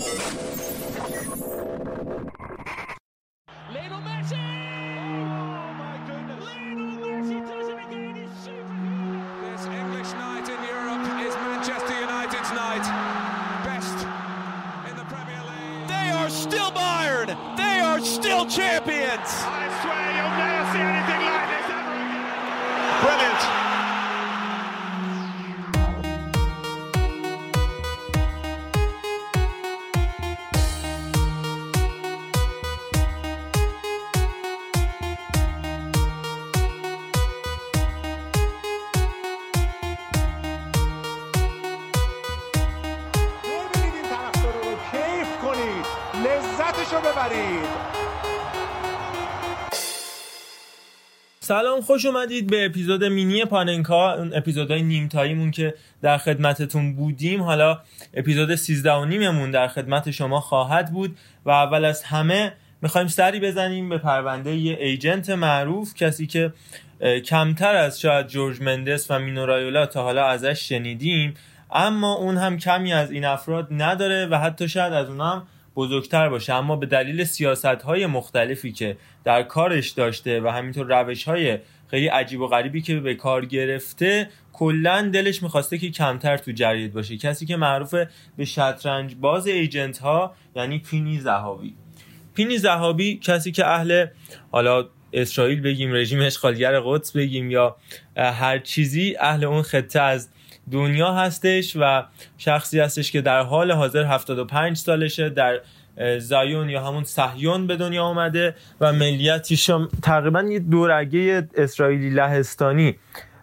Thank you. خوش اومدید به اپیزود مینی پاننکا اون اپیزودهای نیمتاییمون که در خدمتتون بودیم. حالا اپیزود 13 و نیممون در خدمت شما خواهد بود و اول از همه می‌خوایم سری بزنیم به پرونده یه ایجنت معروف کسی که کمتر از شاید جورج مندس و مینو رایولا تا حالا ازش شنیدیم. اما اون هم کمی از این افراد نداره و حتی شاید از اونها هم بزرگتر باشه. اما به دلیل سیاست های مختلفی که در کارش داشته و همینطور روش های خیلی عجیب و غریبی که به کار گرفته کلا دلش می‌خواسته که کمتر تو جریت باشه. کسی که معروف به شطرنج باز ایجنت ها یعنی پینی زهابی پینی زهابی کسی که اهل حالا اسرائیل بگیم رژیم اشغالگر قدس بگیم یا هر چیزی اهل اون خطه از دنیا هستش و شخصی هستش که در حال حاضر 75 سالشه در زایون یا همون صهیون به دنیا آمده و ملیتیش تقریبا یه دورگه اسرائیلی لهستانی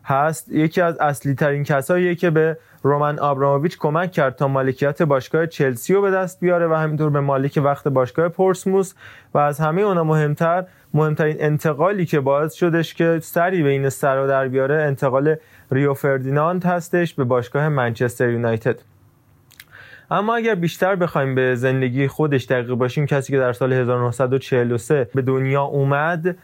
هست. یکی از اصلی ترین کساییه که به رومن آبراموویچ کمک کرد تا مالکیت باشگاه چلسی رو به دست بیاره و همینطور به مالک وقت باشگاه پورسموس و از همه اونا مهمتر مهمترین انتقالی که باعث شدش که سری به این در بیاره انتقال ریو فردیناند هستش به باشگاه منچستر یونایتد. اما اگر بیشتر بخوایم به زندگی خودش دقیق باشیم کسی که در سال 1943 به دنیا اومد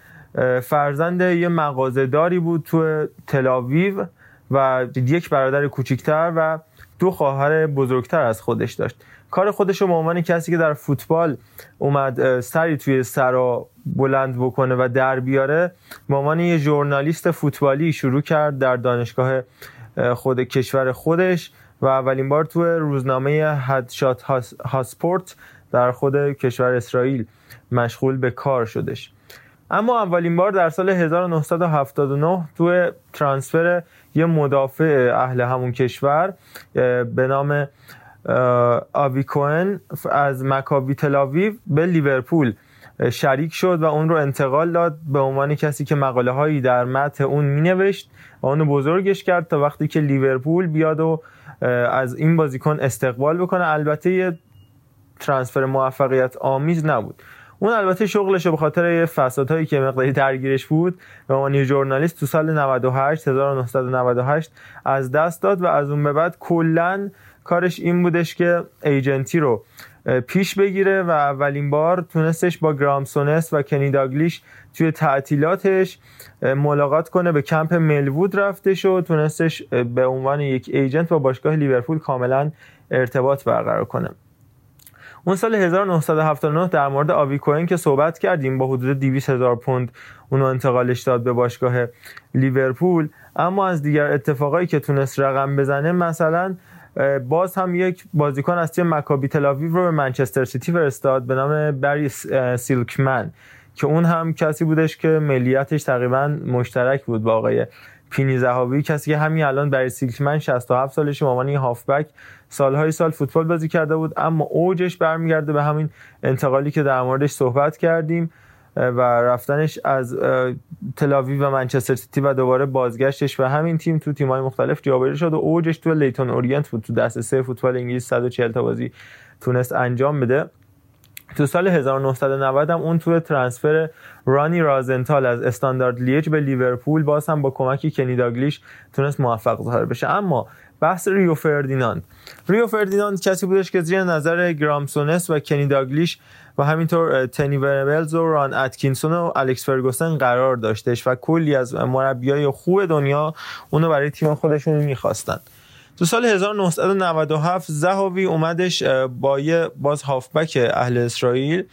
فرزند یه مغازه‌داری بود تو تلاویو و یک برادر کوچکتر و دو خواهر بزرگتر از خودش داشت. کار خودش رو به عنوان کسی که در فوتبال اومد سری توی سرا بلند بکنه و در بیاره به یه ژورنالیست فوتبالی شروع کرد در دانشگاه خود کشور خودش و اولین بار تو روزنامه هدشات هاسپورت در خود کشور اسرائیل مشغول به کار شدش. اما اولین بار در سال 1979 تو ترانسفر یه مدافع اهل همون کشور به نام آوی کوهن از مکابی تلاویو به لیورپول شریک شد و اون رو انتقال داد به عنوان کسی که مقاله هایی در متن اون می نوشت و اونو بزرگش کرد تا وقتی که لیورپول بیاد و از این بازیکن استقبال بکنه. البته یه ترانسفر موفقیت آمیز نبود. اون البته شغلش به خاطر فسادهایی که مقداری درگیرش بود به عنوان ژورنالیست تو سال 98 1998 از دست داد و از اون به بعد کلا کارش این بودش که ایجنتی رو پیش بگیره و اولین بار تونستش با گرامسونس و کنی داگلیش توی تعطیلاتش ملاقات کنه به کمپ ملوود رفتش و تونستش به عنوان یک ایجنت با باشگاه لیورپول کاملا ارتباط برقرار کنه. اون سال 1979 در مورد آوی کوین که صحبت کردیم با حدود 200 هزار پوند اونو انتقالش داد به باشگاه لیورپول. اما از دیگر اتفاقایی که تونست رقم بزنه مثلا باز هم یک بازیکن از تیم مکابی تلاویو رو به منچستر سیتی فرستاد به نام بری سیلکمن که اون هم کسی بودش که ملیتش تقریبا مشترک بود با آقای پینی زهاوی کسی که همین الان برای سیلکمن 67 سالش به عنوان هافبک سالهای سال فوتبال بازی کرده بود اما اوجش برمیگرده به همین انتقالی که در موردش صحبت کردیم. و رفتنش از تل‌آویو و منچستر سیتی و دوباره بازگشتش و همین تیم تو تیم‌های مختلف جابجا شد و اوجش تو لیتون اورینت بود. تو دسته سه فوتبال انگلیس 140 تا بازی تونست انجام بده. تو سال 1990 هم اون تو transfer رانی رازنتال از استاندارد لیج به لیورپول باز هم با کمک کنی داگلیش تونست موفق ظاهر بشه. اما بحث ریو فردیناند. ریو فردیناند کسی بودش که زیر نظر گرام سونس و کنی داگلیش و همینطور تری ونبلز و ران اتکینسون و الکس فرگوسن قرار داشتش و کلی از مربیای خوب دنیا اونو برای تیم خودشون می‌خواستن. تو سال 1997 زهاوی اومدش با یه باز هافبک اهل اسرائیل.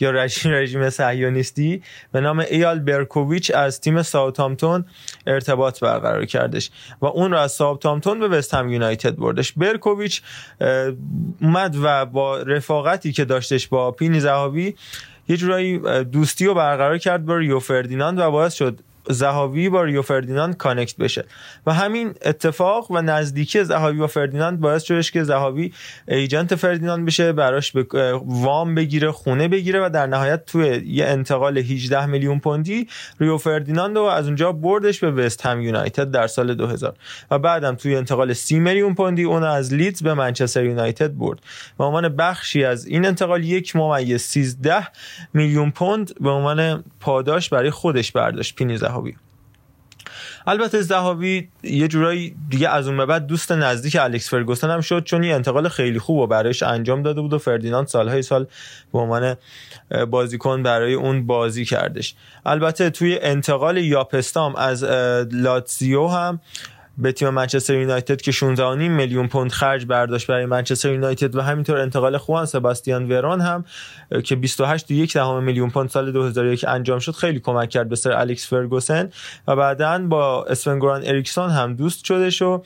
یا رژیم رژیم صهیونیستی به نام ایال برکوویچ از تیم ساوثهامپتون ارتباط برقرار کردش و اون رو از ساوثهامپتون به وست هم یونایتد بردش. برکوویچ اومد و با رفاقتی که داشتش با پینی زهاوی یه جورایی دوستی رو برقرار کرد با ریو فردیناند و باعث شد زهاوی با ریو فردیناند connect بشه. و همین اتفاق و نزدیکی زهاوی با فردیناند باعث شدش که زهاوی agent فردیناند بشه براش به وام بگیره خونه بگیره و در نهایت توی یه انتقال 18 میلیون پوندی ریو فردیناند رو از اونجا بردش به وست هم یونایتد در سال 2000 و بعدم توی انتقال 30 میلیون پوندی اون از لیدز به منچستر یونایتد برد. به عنوان بخشی از این انتقال یک ممیز 13 میلیون پوند به عنوان پاداش برای خودش برداشت پینی زهاوی. البته زهاوی یه جورایی دیگه از اون به بعد دوست نزدیک الکس فرگوسن هم شد چون یه انتقال خیلی خوب و برایش انجام داده بود و فردیناند سالهای سال به عنوان بازیکن برای اون بازی کردش. البته توی انتقال یاپستام از لاتزیو هم به تیم منچستر یونایتد که 16 میلیون پوند خرج برداشت برای منچستر یونایتد و همینطور انتقال خوان سباستیان ورون هم که 28 یک دهم میلیون پوند سال 2001 انجام شد خیلی کمک کرد به سر الکس فرگوسن و بعدا با اسفنگوران اریکسون هم دوست شده و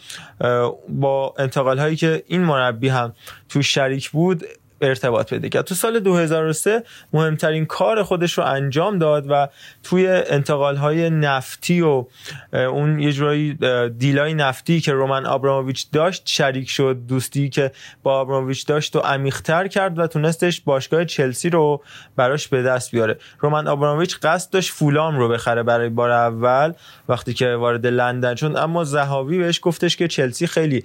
با انتقال هایی که این مربی هم تو شریک بود ارتباط پیدا کرد تو سال 2003 مهمترین کار خودش رو انجام داد و توی انتقال های نفتی و اون یه جورایی دیلای نفتی که رومن آبراموویچ داشت شریک شد دوستی که با آبراموویچ داشت و عمیق‌تر کرد و تونستش باشگاه چلسی رو براش به دست بیاره. رومن آبراموویچ قصد داشت فولام رو بخره برای بار اول وقتی که وارد لندن شد اما زهاوی بهش گفتش که چلسی خیلی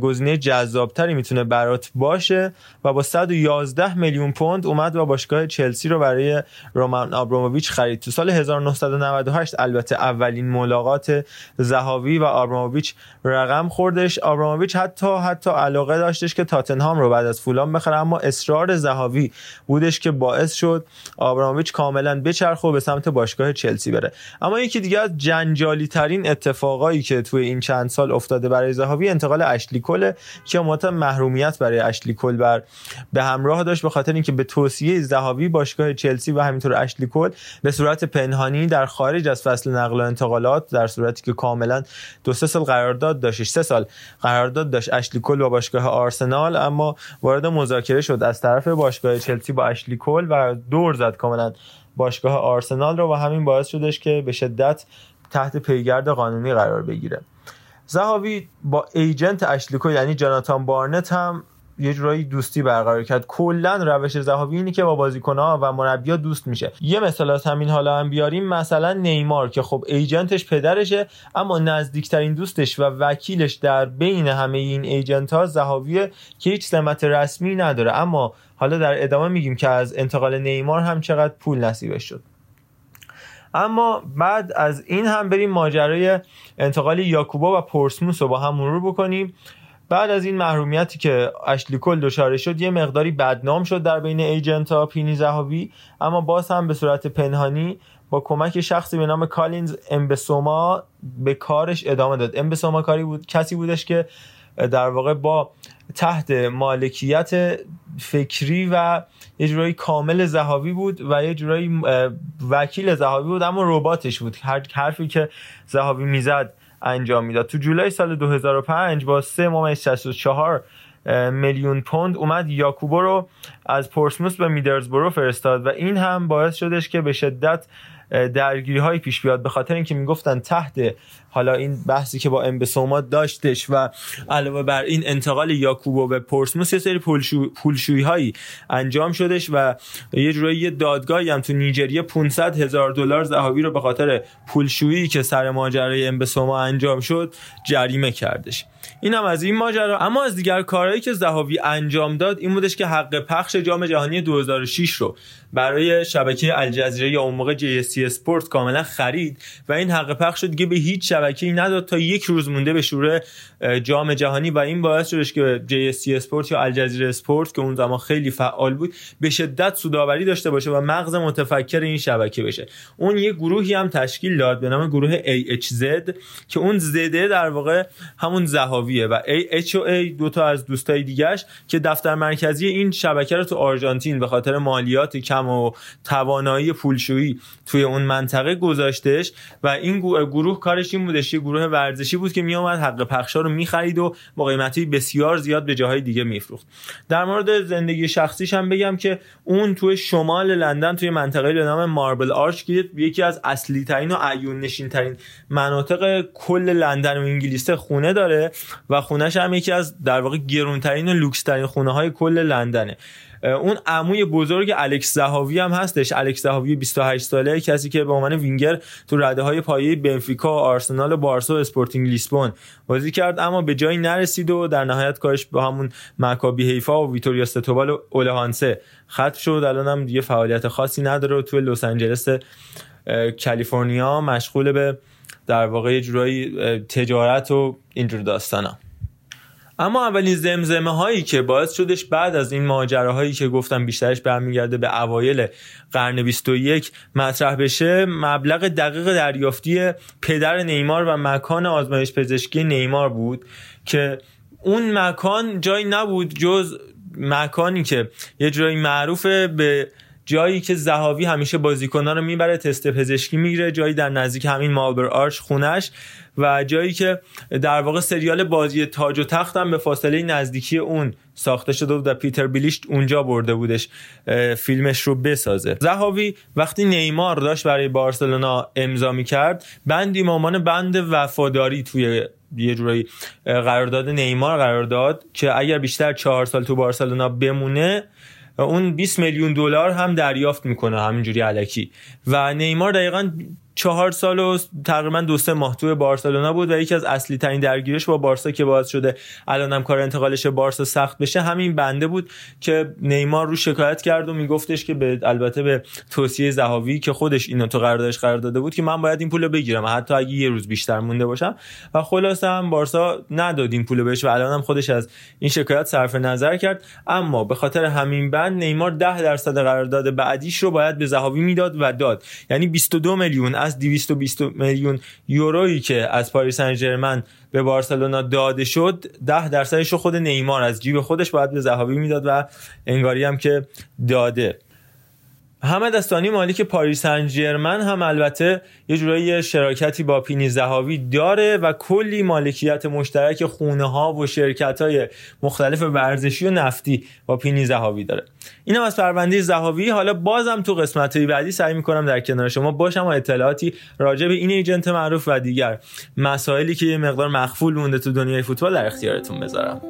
گزینه جذابتری می‌تونه برات باشه و با 111 میلیون پوند اومد و باشگاه چلسی رو برای رومان آبراموویچ خرید. تو سال 1998 البته اولین ملاقات زهاوی و آبراموویچ رقم خوردش. آبراموویچ حتی حتی علاقه داشتش که تاتنهام رو بعد از فولان بخره اما اصرار زهاوی بودش که باعث شد آبراموویچ کاملا بچرخه و به سمت باشگاه چلسی بره. اما یکی دیگه از جنجالی ترین اتفاقایی که توی این چند سال افتاده برای زهاوی انتقال اشلی کله که محرومیت برای اشلی کل بر به همراه داشت به خاطر اینکه به توصیه زهاوی باشگاه چلسی و همینطور اشلی کل به صورت پنهانی در خارج از فصل نقل و انتقالات در صورتی که کاملا دو سه سال قرارداد داشت سه سال قرارداد داشت اشلی کل با باشگاه آرسنال اما وارد مذاکره شد از طرف باشگاه چلسی با اشلی کل و دور زد کاملا باشگاه آرسنال رو و همین باعث شدش که به شدت تحت پیگرد قانونی قرار بگیره. زهاوی با ایجنت اشلیکو یعنی جاناتان بارنت هم یه جورایی دوستی برقرار کرد. کلا روش زهاوی اینی که با بازیکنها و مربیا دوست میشه. یه مثال از همین حالا هم بیاریم مثلا نیمار که خب ایجنتش پدرشه اما نزدیکترین دوستش و وکیلش در بین همه این ایجنت ها زهاویه که هیچ سمت رسمی نداره. اما حالا در ادامه میگیم که از انتقال نیمار هم چقدر پول نصیبش شد. اما بعد از این هم بریم ماجرای انتقال یاکوبا و پورسموس رو با هم مرور بکنیم. بعد از این محرومیتی که اشلی کل دچار شد یه مقداری بدنام شد در بین ایجنت ها پینی زهاوی. اما باز هم به صورت پنهانی با کمک شخصی به نام کالینز امبسوما به کارش ادامه داد. امبسوما کاری بود کسی بودش که در واقع با تحت مالکیت فکری و یه جورایی کامل زهاوی بود و یه جورایی وکیل زهاوی بود اما رباتش بود. هر حرفی که زهاوی می‌زد انجام می‌داد. تو جولای سال 2005 با 3 64 میلیون پوند اومد یاکوبو رو از پورسموس به میدرزبرو فرستاد و این هم باعث شدش که به شدت درگیری های پیش بیاد به خاطر اینکه می‌گفتن تحت حالا این بحثی که با امبسوما داشتش و علاوه بر این انتقال یاکوبو به پورسموس یه سری پولشویی هایی انجام شدش و یه جورایی یه دادگاهی هم تو نیجریه 500 هزار دلار زهاوی رو به خاطر پولشویی که سر ماجرای امبسوما انجام شد جریمه کردش. این هم از این ماجرا. اما از دیگر کارهایی که زهاوی انجام داد این بودش که حق پخش جام جهانی 2006 رو برای شبکه الجزیره یا اون موقع جی اسپورت کاملا خرید و این حق پخش رو دیگه به هیچ شبکه‌ای نداد تا یک روز مونده به شروع جام جهانی و این باعث شدش که جی اس اسپورت یا الجزیره اسپورت که اون زمان خیلی فعال بود به شدت سوداوری داشته باشه و مغز متفکر این شبکه بشه. اون یه گروهی هم تشکیل داد به نام گروه AHZ که اون زده در واقع همون زهاویه و AH و A دو تا از دوستای دیگهش که دفتر مرکزی این شبکه رو تو آرژانتین به خاطر مالیات کم و توانایی پولشویی توی اون منطقه گذاشتش و این گروه کارش این بودش یه گروه ورزشی بود که میومد حق پخشا رو می‌خرید و با قیمتی بسیار زیاد به جاهای دیگه میفروخت. در مورد زندگی شخصیش هم بگم که اون توی شمال لندن توی منطقه به نام ماربل آرچ که یکی از اصلی ترین و عیون نشین ترین مناطق کل لندن و انگلیسه خونه داره و خونهش هم یکی از در واقع گرونترین و لوکس ترین خونه های کل لندنه. اون عموی بزرگ الکس زهاوی هم هستش. الکس زهاوی 28 ساله کسی که به عنوان وینگر تو رده های پایه بنفیکا آرسنال و بارسا و اسپورتینگ لیسبون بازی کرد. اما به جایی نرسید و در نهایت کارش با همون مکابی حیفا و ویتوریا ستوبال و اولهانسه ختم شد. الان هم دیگه فعالیت خاصی نداره و تو لس آنجلس کالیفرنیا مشغول به در واقع جورایی تجارت و اینجور داستانا. اما اولین زمزمه هایی که باعث شدش بعد از این ماجراهایی که گفتم بیشترش برمیگرده به اوایل قرن 21 مطرح بشه مبلغ دقیق دریافتی پدر نیمار و مکان آزمایش پزشکی نیمار بود که اون مکان جایی نبود جز مکانی که یه جایی معروفه به جایی که زهاوی همیشه بازیکن‌ها رو می‌بره تست پزشکی می‌گیره جایی در نزدیک همین مالبر آرش خونش و جایی که در واقع سریال بازی تاج و تخت هم به فاصله نزدیکی اون ساخته شده بود و پیتر بیلیشت اونجا برده بودش فیلمش رو بسازه. زهاوی وقتی نیمار داشت برای بارسلونا امضا می‌کرد بندی مامان بند وفاداری توی یه جورایی قرارداد نیمار قرار داد که اگر بیشتر چهار سال تو بارسلونا بمونه اون 20 میلیون دلار هم دریافت می‌کنه همینجوری علکی. و نیمار دقیقا چهار سال و تقریبا دو سه ماه توی بارسلونا بود و یکی از اصلی ترین درگیرش با بارسا که باعث شده الان هم کار انتقالش بارسا سخت بشه همین بنده بود که نیمار رو شکایت کرد و میگفتش که به البته به توصیه زهاوی که خودش اینو تو قراردادش قرار داده بود که من باید این پولو بگیرم حتی اگه یه روز بیشتر مونده باشم. و خلاصه هم بارسا نداد این پولو بهش و الان هم خودش از این شکایت صرف نظر کرد. اما به خاطر همین بند نیمار 10 درصد قرارداد بعدیش رو باید به زهاوی می‌داد و داد. یعنی 22 میلیون از 220 میلیون یورویی که از پاریس سن به بارسلونا داده شد 10 درصدش خود نیمار از جیب خودش باید به زهاوی می‌داد و انگاری هم که داده. همه دستانی مالیک پاریس سن هم البته یه جورایی شراکتی با پینی زهاوی داره و کلی مالکیت مشترک خونه ها و شرکت های مختلف ورزشی و نفتی با پینی زهاوی داره. اینم از پرونده زهاوی. حالا بازم تو قسمت بعدی سعی می‌کنم در کنار شما باشم و اطلاعاتی راجع به این ایجنت معروف و دیگر مسائلی که یه مقدار مخفول مونده تو دنیای فوتبال در اختیارتون بذارم.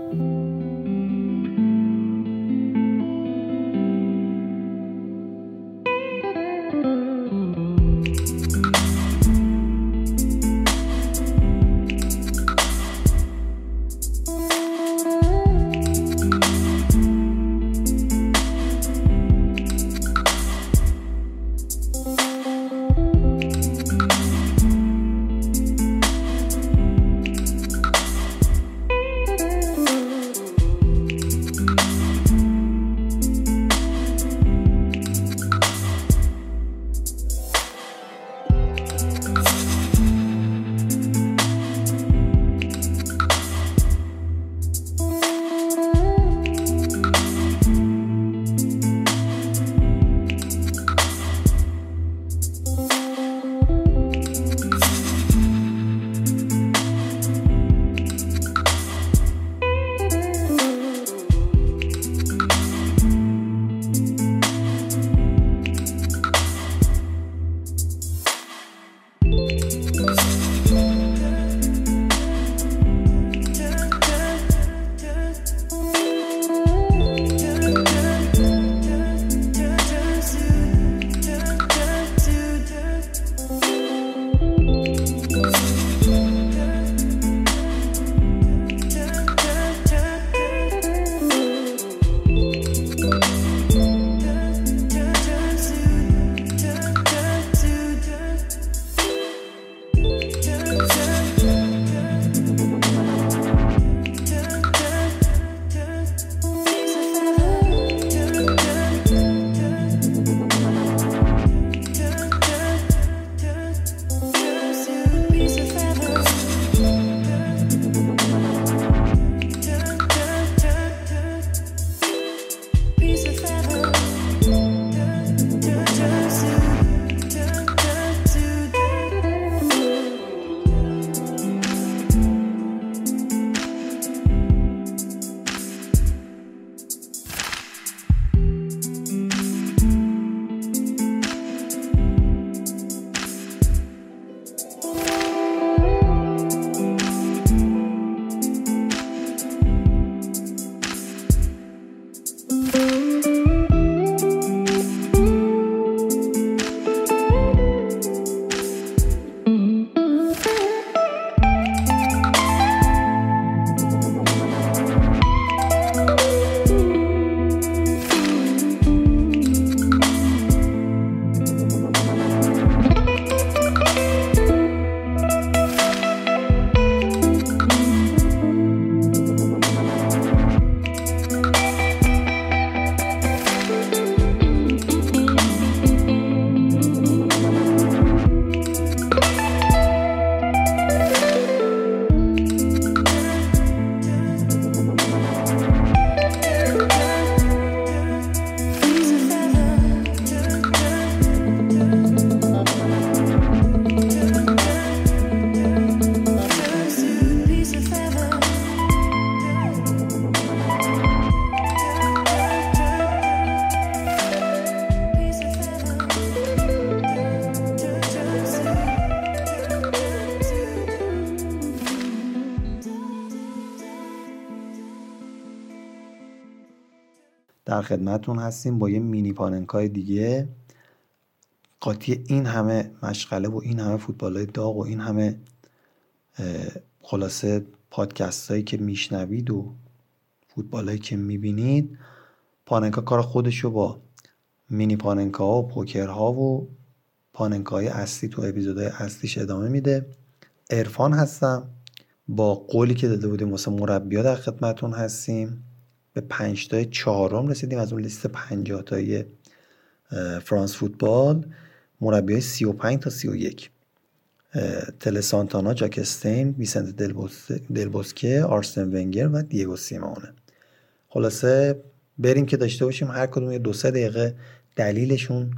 خدمتون هستیم با یه مینی پاننکای دیگه. قاطی این همه مشغله و این همه فوتبال داغ و این همه خلاصه پادکست هایی که میشنوید و فوتبال هایی که می‌بینید پاننکا کار خودش رو با مینی پاننکا و پوکر و پاننکا های اصلی تو اپیزودهای اصلیش ادامه میده. ارفان هستم. با قولی که داده بودیم واسه مربیا در خدمتون هستیم. به پنج تای چهارم رسیدیم از اون لیست پنجاه تای فرانس فوتبال. مربی های 35 تا 31 تل سانتانا جاکستین ویسنت دلبوسکه آرسن ونگر و دیگو سیمونه. خلاصه بریم که داشته باشیم هر کدوم یه دو سه دقیقه دلیلشون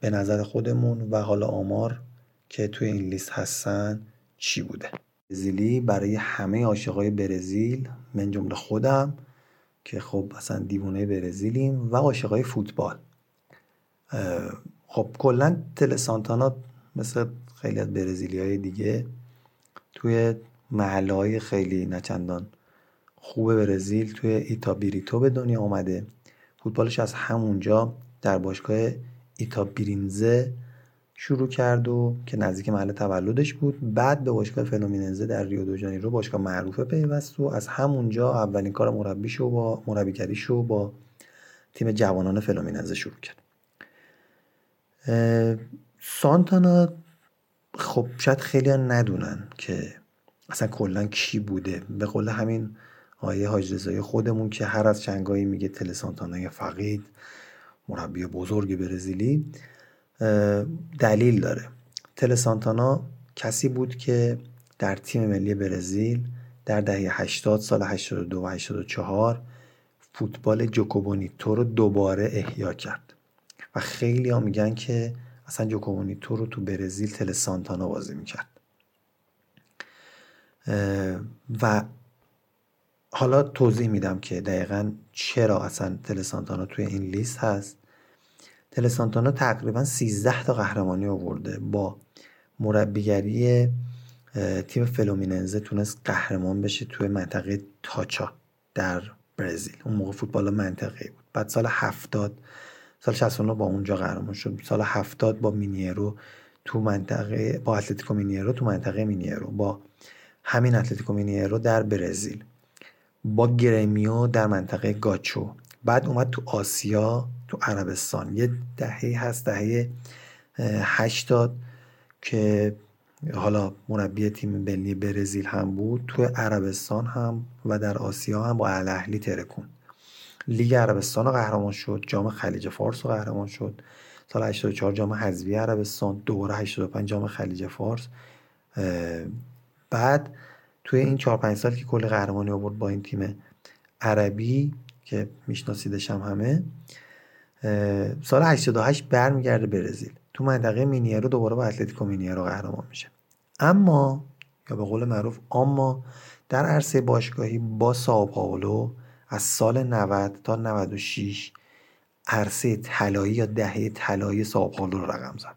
به نظر خودمون و حالا آمار که توی این لیست هستن چی بوده. برزیلی برای همه عاشقای برزیل من جمله خودم که خب اصلا دیوونه برزیلیم و عاشقای فوتبال. خب کلا تل سانتانا مثل خیلی از برزیلی های دیگه توی محله های خیلی نچندان خوب برزیل توی ایتا بیریتو به دنیا آمده فوتبالش از همونجا در باشگاه ایتا بیرینزه شروع کرد و که نزدیک محل تولدش بود. بعد به باشگاه فلومیننزه در ریو دو جانیرو باشگاه معروفه پیوست و از همونجا اولین کار مربیشو با مربیگریشو با تیم جوانان فلومیننزه شروع کرد. سانتانا خب شاید خیلی ندونن که اصلا کلا کی بوده. به قول همین آیه حاج خودمون که هر از چنگایی میگه تل سانتانا فقید مربی بزرگ برزیلی. دلیل داره. تل سانتانا کسی بود که در تیم ملی برزیل در دهه 80 سال 82 و 84 فوتبال جوکوبونیتو رو دوباره احیا کرد. و خیلی ها میگن که اصلا جوکوبونیتو رو تو برزیل تل سانتانا بازی می‌کرد. و حالا توضیح میدم که دقیقا چرا اصلا تل سانتانا توی این لیست هست. تل سانتانا تقریبا 13 تا قهرمانی آورده با مربیگری تیم فلومیننزه تونست قهرمان بشه توی منطقه تاچا در برزیل. اون موقع فوتبال منطقه بود. بعد سال 70 سال 69 با اونجا قهرمان شد. سال 70 با مینیرو تو منطقه با اتلتیکو مینیرو تو منطقه مینیرو با همین اتلتیکو مینیرو در برزیل. با گرمیو در منطقه گاچو. بعد اومد تو آسیا. تو عربستان. یه دهه هست دهه هشتاد که حالا مربی تیم ملی برزیل هم بود تو عربستان هم و در آسیا هم با الاهلی ترکون. لیگ عربستان رو قهرمان شد جام خلیج فارس رو قهرمان شد. سال 84 جام حذفی عربستان دوباره 85 جام خلیج فارس. بعد توی این 4 5 سال که کل قهرمانی آورد با این تیم عربی که میشناسیدش هم همه سال 88 برمیگرده برزیل. تو منطقه مینیرو دوباره با اتلتیکو مینیرو قهرمان میشه. اما یا به قول معروف اما در عرصه باشگاهی با ساو پاولو از سال 90 تا 96 عرصه طلایی یا دهه طلایی ساو پاولو رو رقم زد.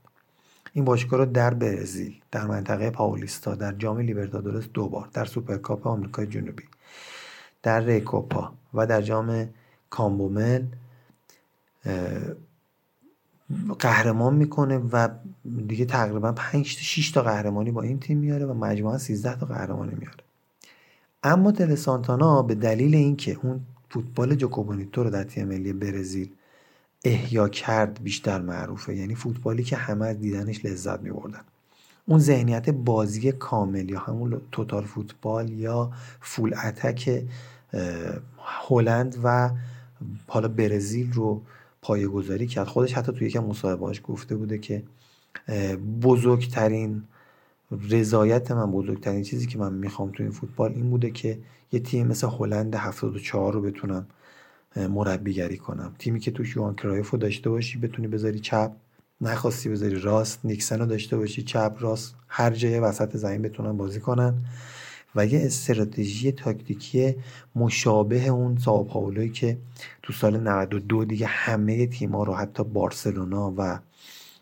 این باشگاه رو در برزیل در منطقه پاولیستا در جام لیبرتادورس دو بار در سوپرکاپ آمریکای جنوبی در ریکوپا و در جام کانمبول قهرمان می‌کنه و دیگه تقریبا 5 تا 6 تا قهرمانی با این تیم میاره و مجموعا 13 تا قهرمانی میاره. اما تل سانتانا به دلیل اینکه اون فوتبال jogo bonito رو در تیم ملی برزیل احیا کرد بیشتر معروفه. یعنی فوتبالی که همه از دیدنش لذت میبردن. اون ذهنیت بازی کامل یا همون توتال فوتبال یا فول اتک هلند و حالا برزیل رو پایه گذاری کرد. خودش حتی توی یک مصاحبهاش گفته بوده که بزرگترین رضایت من بزرگترین چیزی که من می‌خوام تو این فوتبال این بوده که یه تیم مثل هلند 74 رو بتونم مربیگری کنم. تیمی که توش یوان کرایف رو داشته باشی بتونی بذاری چپ. نخواستی بذاری راست. نیکسن رو داشته باشی چپ راست. هر جای وسط زمین بتونن بازی کنن. و یه استراتژی تاکتیکی مشابه اون ساو پاولوی که تو سال 92 دیگه همه تیما رو حتی بارسلونا و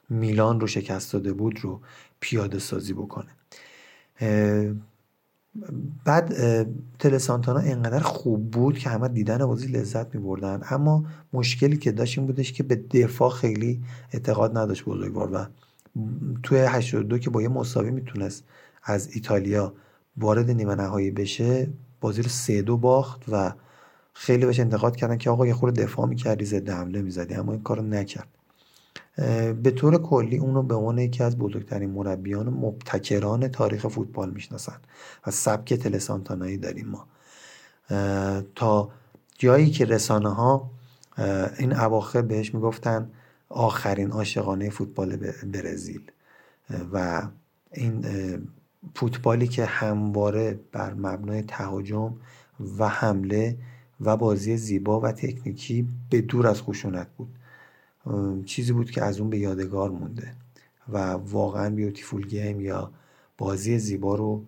میلان رو شکست داده بود رو پیاده سازی بکنه. بعد تلسانتانا انقدر خوب بود که همه دیدن بازی لذت می بردن اما مشکلی که داشت این بودش که به دفاع خیلی اعتقاد نداشت بزرگوار و توی 82 که با یه مساوی می‌تونست از ایتالیا وارد نیمه نهایی بشه بازی رو سه دو باخت و خیلی بهش انتقاد کردن که آقا یه خورده دفاع می‌کردی ضد حمله می‌زدی اما این کارو نکرد. به طور کلی اون رو به عنوان یکی از بزرگترین مربیان مبتکران تاریخ فوتبال می‌شناسن و سبک تلسانتانایی داریم ما. تا جایی که رسانه ها این اواخر بهش می‌گفتن آخرین عاشقانه فوتبال برزیل. و این فوتبالی که همواره بر مبنای تهاجم و حمله و بازی زیبا و تکنیکی به دور از خشونت بود. چیزی بود که از اون به یادگار مونده و واقعا بیوتیفول گیم یا بازی زیبا رو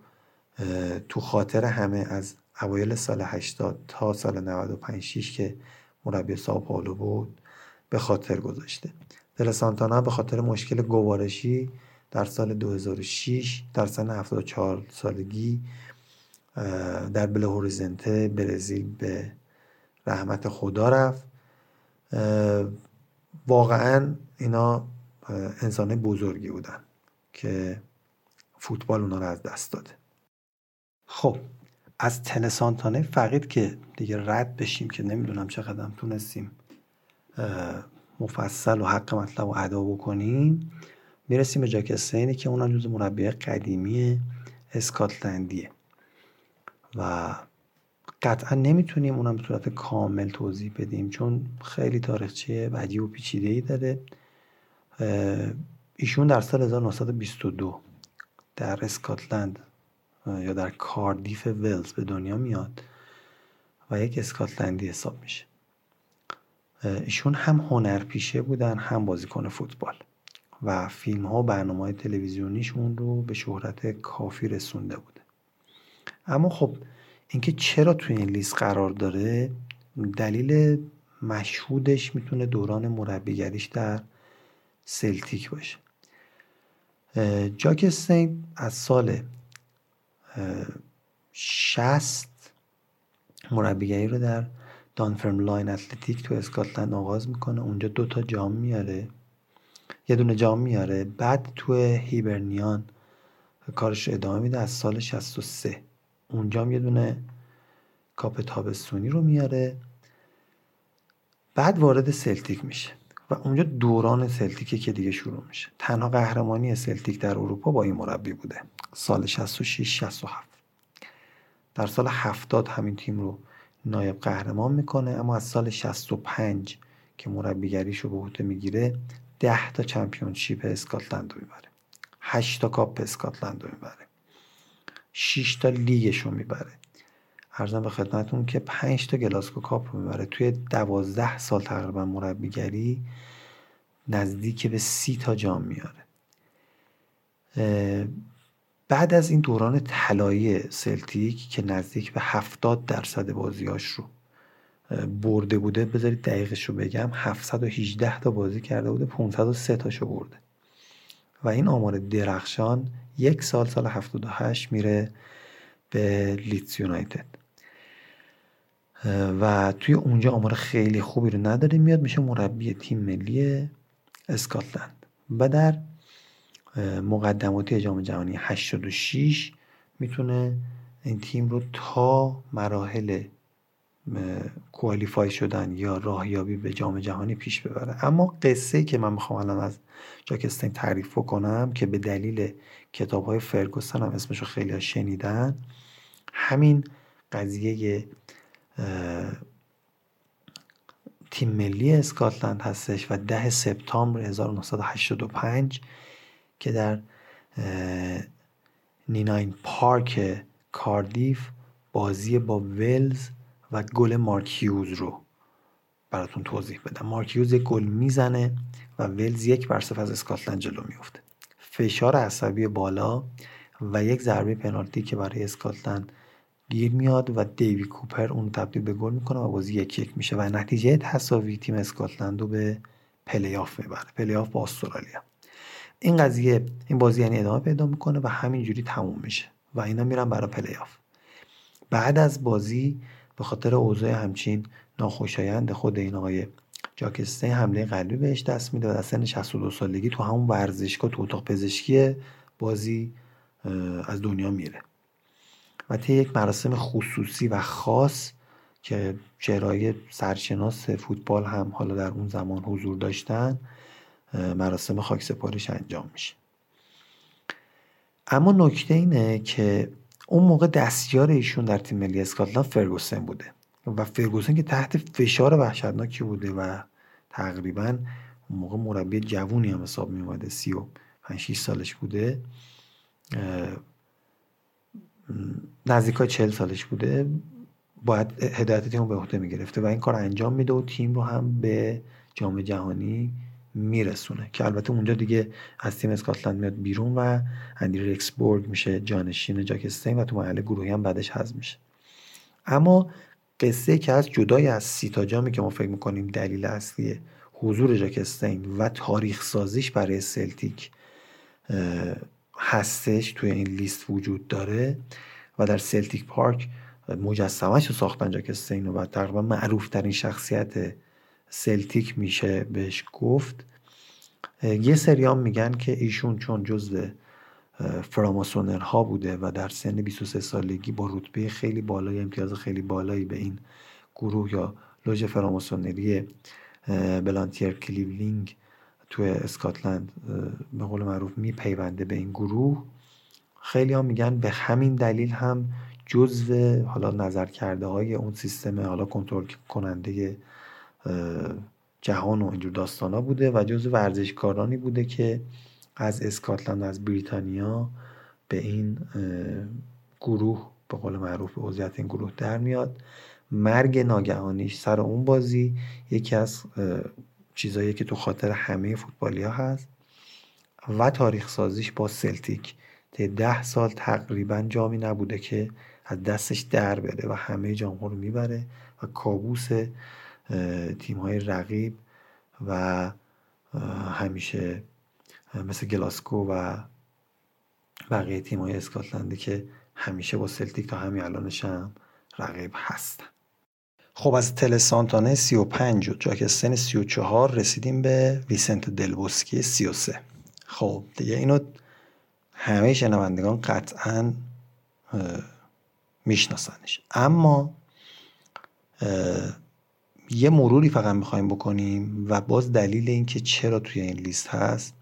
تو خاطر همه از اوایل سال 80 تا سال 95 6 که مربی ساو پائولو بود به خاطر گذاشته. دل سانتانا به خاطر مشکل گوارشی در سال 2006 در سن 74 سالگی در بل هوریزنته برزیل به رحمت خدا رفت. واقعا اینا انسان بزرگی بودن که فوتبال اونا رو از دست داده. خب از تلسانتانه فقید که دیگه رد بشیم که نمی‌دونم چقدر تونستیم مفصل و حق مطلب و ادا بکنیم. می‌رسیم به جاکستینی که اونم جز مربی قدیمی اسکاتلندیه. و قطعا نمی‌تونیم اونم به صورت کامل توضیح بدیم چون خیلی تاریخچه عجیب و پیچیده ای داره ایشون در سال 1922 در اسکاتلند یا در کاردیف ولز به دنیا میاد و یک اسکاتلندی حساب میشه. ایشون هم هنرپیشه بودن هم بازیکن فوتبال. و فیلم ها و برنامه های تلویزیونیشون رو به شهرت کافی رسونده بوده اما خب اینکه چرا توی این لیست قرار داره دلیل مشهودش می‌تونه دوران مربیگریش در سلتیک باشه. جاک استین از سال 60 مربیگری رو در دانفرم لاین اتلتیک تو اسکاتلند آغاز می‌کنه. اونجا دوتا جام میاره. یه دونه جام میاره. بعد تو هیبرنیان کارش ادامه میده. از سال 63 اونجا یه دونه کاپ تابستونی رو میاره. بعد وارد سلتیک میشه. و اونجا دوران سلتیکه که دیگه شروع میشه. تنها قهرمانی سلتیک در اروپا با این مربی بوده. سال 66 67 در سال 70 همین تیم رو نایب قهرمان می‌کنه. اما از سال 65 که مربیگریش رو به عهده می‌گیره 10 تا چمپیونشیپ اسکاتلند رو می‌بره. 8 تا کاپ اسکاتلند رو می‌بره. 6 تا لیگش رو می‌بره. عرضم به خدمتون که 5 تا گلاسکو کاپ رو می‌بره. توی 12 سال تقریبا مربیگری نزدیک به 30 تا جام میاره بعد از این دوران طلایی سلتیک که نزدیک به 70 درصد بازیاش رو برده بوده بذارید دقیقش رو بگم. 718 تا بازی کرده بوده 503 تاشو برده. و این آمار درخشان یک سال سال 78 میره به لیتس یونایتد. و توی اونجا آمار خیلی خوبی رو نداره میاد میشه مربی تیم ملی اسکاتلند. و در مقدماتی جام جهانی 86 می‌تونه این تیم رو تا مراحل کوالیفای شدن یا راهیابی به جام جهانی پیش ببره. اما قصه که من می‌خوام الان از جاکستین تعریف کنم که به دلیل کتاب های فرگوسن هم اسمشو خیلی شنیدن همین قضیه تیم ملی اسکاتلند هستش و ده سپتامبر 1985 که در نیناین پارک کاردیف بازی با ولز و گل مارکیوز رو براتون توضیح بدم. مارک هیوز یک گل می‌زنه و ولز یک بر از اسکاتلند جلو میفته فشار عصبی بالا و یک ضربه پنالتی که برای اسکاتلند گیر میاد و دیوی کوپر اون تبدیل به گل می‌کنه و بازی یک یک میشه و نتیجه تساوی تیم اسکاتلند رو به پلی آف می‌بره. پلی آف با استرالیا. این قضیه این بازی یعنی ادامه پیدا می‌کنه و همینجوری تموم میشه و اینا میرن برای پلی آف بعد از بازی به خاطر اوضاع همچین ناخوشایند خود این آقای جاکسته حمله قلبی بهش دست میده و در سن 62 سالگی تو همون ورزشگاه تو اتاق پزشکی بازی از دنیا میره. و طی یک مراسم خصوصی و خاص که چهرهای سرشناس فوتبال هم حالا در اون زمان حضور داشتن مراسم خاک سپارش انجام میشه. اما نکته اینه که اون موقع دستیار ایشون در تیم ملی اسکاتلند فرگوسن بوده. و فرگوسن که تحت فشار وحشتناکی بوده و تقریبا اون موقع مربی جوونی هم حساب می اومده سی و سالش بوده. نزدیک های چل سالش بوده. باید هدایت تیم رو به عهده می‌گرفته و این کار انجام میده و تیم رو هم به جام جهانی میرسونه که البته اونجا دیگه از تیم اسکاتلند میاد بیرون و اندی رکسبورگ میشه جانشین جاک استین و تو مرحله گروهی هم بعدش حذف میشه. اما قصه که از جدای از سی تا جامی که ما فکر می‌کنیم دلیل اصلی حضور جاک استین و تاریخ سازیش برای سلتیک هستش توی این لیست وجود داره و در سلتیک پارک مجسمش رو ساختن جاک استین و تقریبا معروف ترین شخصیت سلتیک میشه بهش گفت. یه سریام میگن که ایشون چون جزو فراماسونرها بوده و در سن 23 سالگی با رتبه خیلی بالای امتیاز خیلی بالایی به این گروه یا لوژ فراماسونری بلانتیر کیلوینینگ توی اسکاتلند به قول معروف میپیونده به این گروه. خیلی هم میگن به همین دلیل هم جزو حالا نظر کرده های اون سیستم حالا کنترل کننده جهان و اینجور داستان ها بوده و جزو ورزشکارانی بوده که از اسکاتلند از بریتانیا به این گروه به قول معروف به عضویت این گروه در میاد. مرگ ناگهانیش سر اون بازی یکی از چیزایی که تو خاطر همه فوتبالیا هست و تاریخ سازیش با سلتیک تا ده سال تقریبا جامی نبوده که از دستش در بره و همه جام رو می‌بره و کابوس تیم های رقیب و همیشه مثل گلاسکو و بقیه تیم های اسکاتلندی که همیشه با سلتیک تا همین الانش هم رقیب هستن. خب از تلسانتانه 35 و جاکستن 34 رسیدیم به ویسنت دلبوسکی 33 خب دیگه اینو همه شنوندگان قطعا میشناسنش. اما یه مروری فقط می‌خوایم بکنیم و باز دلیل اینکه چرا توی این لیست هست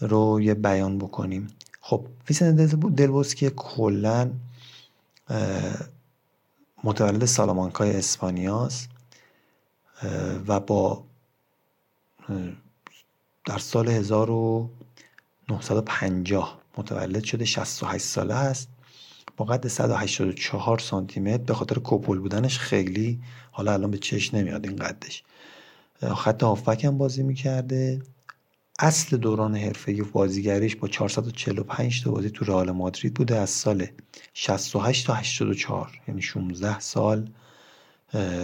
رو یه بیان بکنیم. خب ویسنت دلبوسکی کلا متولد سالامانکای اسپانیاست و با در سال 1950 متولد شده 68 ساله است. با قد 184 سانتی متر به خاطر کوپل بودنش خیلی حالا الان به چش نمیاد این قدش. خط هافبک هم بازی می‌کرده. اصل دوران حرفه بازیگریش با 445 تا بازی تو رئال مادرید بوده از سال 68 تا 84 یعنی 16 سال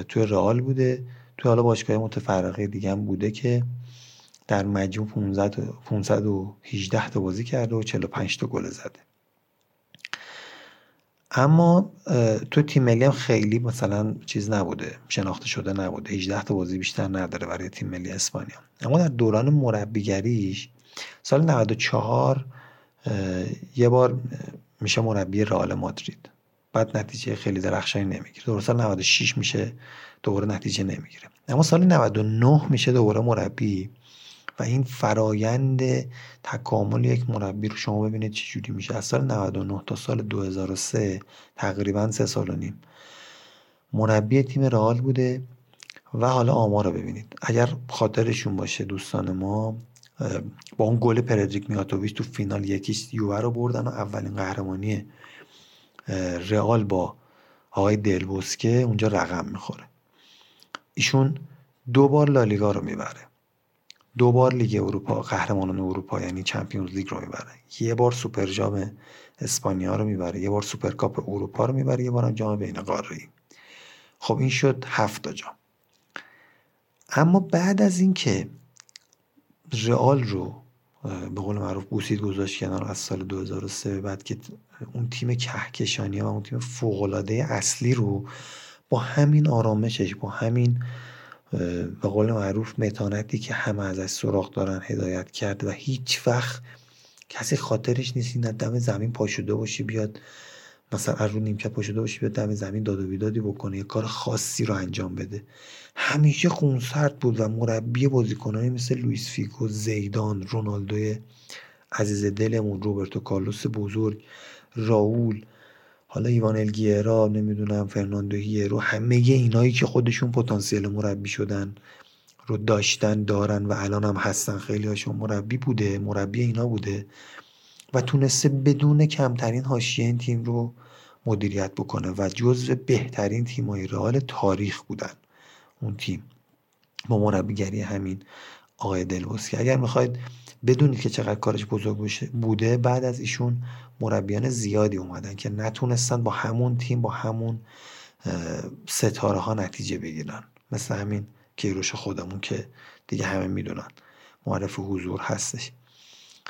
توی رئال بوده. توی حالا باشگاه متفرقه دیگه هم بوده که در مجموع 518 تا بازی کرده و 45 تا گل زده. اما تو تیم ملی هم خیلی مثلا چیز نبوده شناخته شده نبوده. 18 تا بازی بیشتر نداره برای تیم ملی اسپانیا. اما در دوران مربیگریش سال 94 یه بار میشه مربی رئال مادرید. بعد نتیجه خیلی درخشانی نمی‌گیره. دوباره سال 96 میشه دوباره نتیجه نمی‌گیره. اما سال 99 میشه دوباره مربی. این فرایند تکامل یک مربی رو شما ببینید چه جوری میشه. از سال 99 تا سال 2003 تقریبا سه سال و نیم. مربی تیم رئال بوده و حالا آمار رو ببینید. اگر خاطرشون باشه دوستان ما با اون گل پردریک میاتوویچ تو فینال یکیش یووه رو بردن و اولین قهرمانی رئال با آقای دلبوسکه اونجا رقم می‌خوره. ایشون دو بار لالیگا رو می‌بره. دو بار لیگ اروپا قهرمانان اروپا یعنی Champions League رو می‌بره. یه بار سوپر جام اسپانیا رو می‌بره. یه بار سوپرکاپ اروپا رو می‌بره. یه بارم جام بین قاره خب این شد هفت جام. اما بعد از اینکه رئال رو به قول معروف بوسید گذاشت کنار از سال 2003 بعد که اون تیم کهکشانی و اون تیم فوقالعاده اصلی رو با همین آرامشش با همین به قول معروف متانتی که همه ازش سراغ دارن هدایت کرد و هیچ وقت کسی خاطرش نیست این دم زمین پاشده باشی بیاد مثلا از رو نیمکت پاشده باشی بیاد دم زمین داد و بیدادی بکنه یه کار خاصی رو انجام بده. همیشه خونسرد بود و مربی بازیکنانی مثل لوئیس فیگو زیدان رونالدو عزیز دلمون روبرتو کارلوس بزرگ راول حالا ایوان هلگرا نمی‌دونم فرناندو هیرو همه اینایی که خودشون پتانسیل مربی شدن رو داشتن دارن و الان هم هستن خیلی هاشون مربی بوده مربی اینا بوده و تونسته بدون کمترین حاشیه این تیم رو مدیریت بکنه و جزو بهترین تیمای رئال تاریخ بودن اون تیم. با مربیگری همین آقای دل بوسکه اگر می‌خواید بدونید که چقدر کارش بزرگ بوده بعد از ایشون مربیان زیادی اومدن که نتونستن با همون تیم با همون ستاره ها نتیجه بگیرن. مثل همین کیروش خودمون که دیگه همه می‌دونن معرف حضور هستش.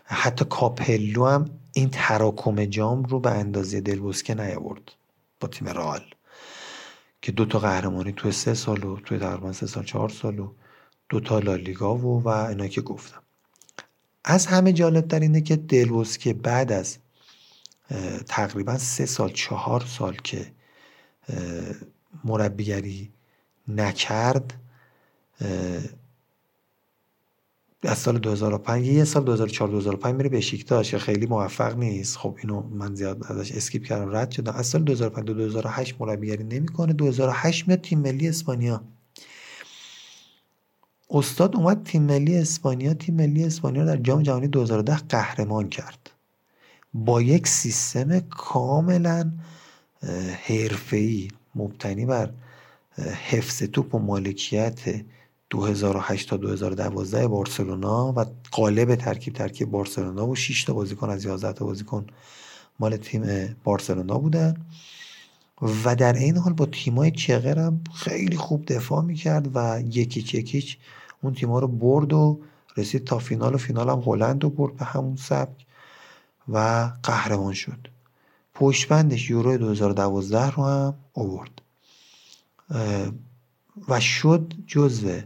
حتی کاپلو هم این تراکم جام رو به اندازه دلبوسکه نیاورد با تیم رئال. که دو تا قهرمانی تو سه سال و توی تقریبا سه سال چهار سال و دو تا لالیگا و و اینا که گفتم. از همه جالب در اینه که دلبوسکه بعد از تقریبا سه سال چهار سال که مربیگری نکرد از سال 2005 یه سال 2004 2005 میره بشیکتاش که خیلی موفق نیست. خب اینو من زیاد ازش اسکیپ کردم رد شدم از سال 2005 تا 2008 مربیگری نمی‌کنه. 2008 میاد تیم ملی اسپانیا. استاد اومد تیم ملی اسپانیا. تیم ملی اسپانیا در جام جهانی 2010 قهرمان کرد. با یک سیستم کاملا حرفه‌ای. مبتنی بر حفظ توپ و مالکیت 2008 تا 2012 بارسلونا و قالب ترکیب ترکیب بارسلونا و 6 تا بازیکن از 11 تا بازیکن مال تیم بارسلونا بودن. و در این حال با تیمای چغر هم خیلی خوب دفاع می‌کرد و یکی یکیچ اون تیما رو برد و رسید تا فینال و فینال هم هلند رو برد به همون سبک. و قهرمان شد. پشتبندش یورو 2012 رو هم آورد. و شد جزو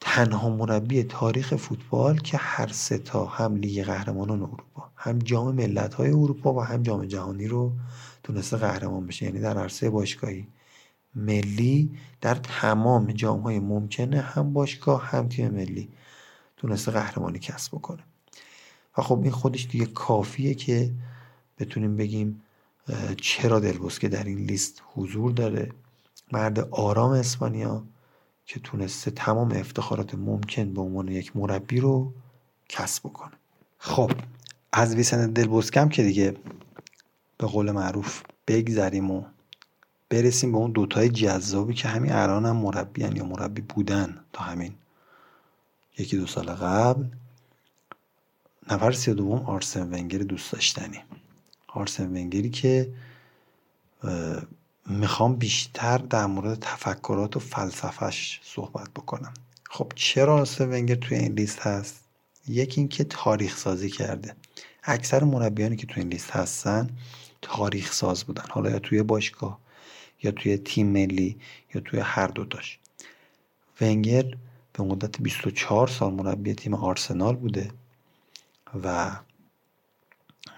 تنها مربی تاریخ فوتبال که هر سه تا هم لیگ قهرمانان اروپا هم جام ملت های اروپا و هم جام جهانی رو تونسته قهرمان بشه. یعنی در عرصه باشگاهی ملی در تمام جام های ممکنه هم باشگاه هم تیم ملی تونسته قهرمانی کسب بکنه. و خب این خودش دیگه کافیه که بتونیم بگیم چرا دلبسکه در این لیست حضور داره؟ مرد آرام اسپانیا که تونسته تمام افتخارات ممکن به عنوان یک مربی رو کسب بکنه. خب از ویسن دلبسکم که دیگه به قول معروف بگذریم و برسیم به اون دوتای جذابی که همین الان هم مربی یا مربی بودن تا همین یکی دو سال قبل. نفر سی دوم آرسن ونگر دوست داشتنی. آرسن ونگری که می‌خوام بیشتر در مورد تفکرات و فلسفهش صحبت بکنم. خب چرا آرسن ونگر توی این لیست هست؟ یکی اینکه تاریخ سازی کرده. اکثر مربیانی که توی این لیست هستن تاریخ ساز بودن. حالا یا توی باشگاه یا توی تیم ملی یا توی هر دوتاش. ونگر به مدت 24 سال مربی تیم آرسنال بوده. و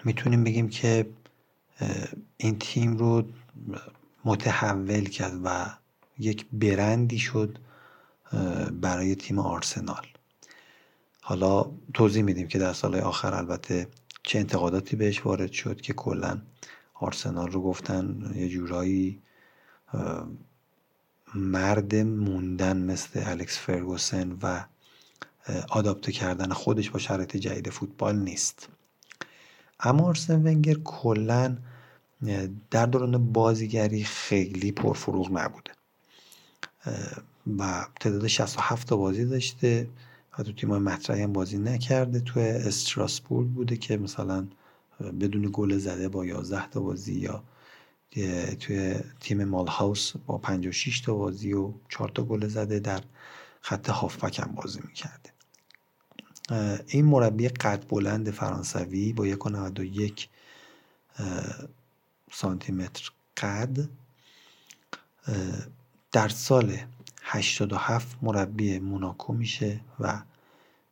می‌تونیم بگیم که این تیم رو متحول کرد و یک برندی شد برای تیم آرسنال. حالا توضیح میدیم که در سالهای آخر البته چه انتقاداتی بهش وارد شد که کلا آرسنال رو گفتن یه جورایی مرد موندن مثل الکس فرگوسن و آداپته کردن خودش با شرایط جدید فوتبال نیست. اما آرسن ونگر کلا در دوران بازیگری خیلی پرفروغ نبوده. و تعداد 67 تا بازی داشته و تو تیم مطرحی هم بازی نکرده. تو استراسبورگ بوده که مثلا بدون گل زده با 11 تا بازی یا توی تیم مال هاوس با 56 تا بازی و 4 تا گل زده در خط هافبک هم بازی می‌کرده. این مربی قد بلند فرانسوی با 1.91 سانتی متر قد در سال 87 مربی موناکو میشه و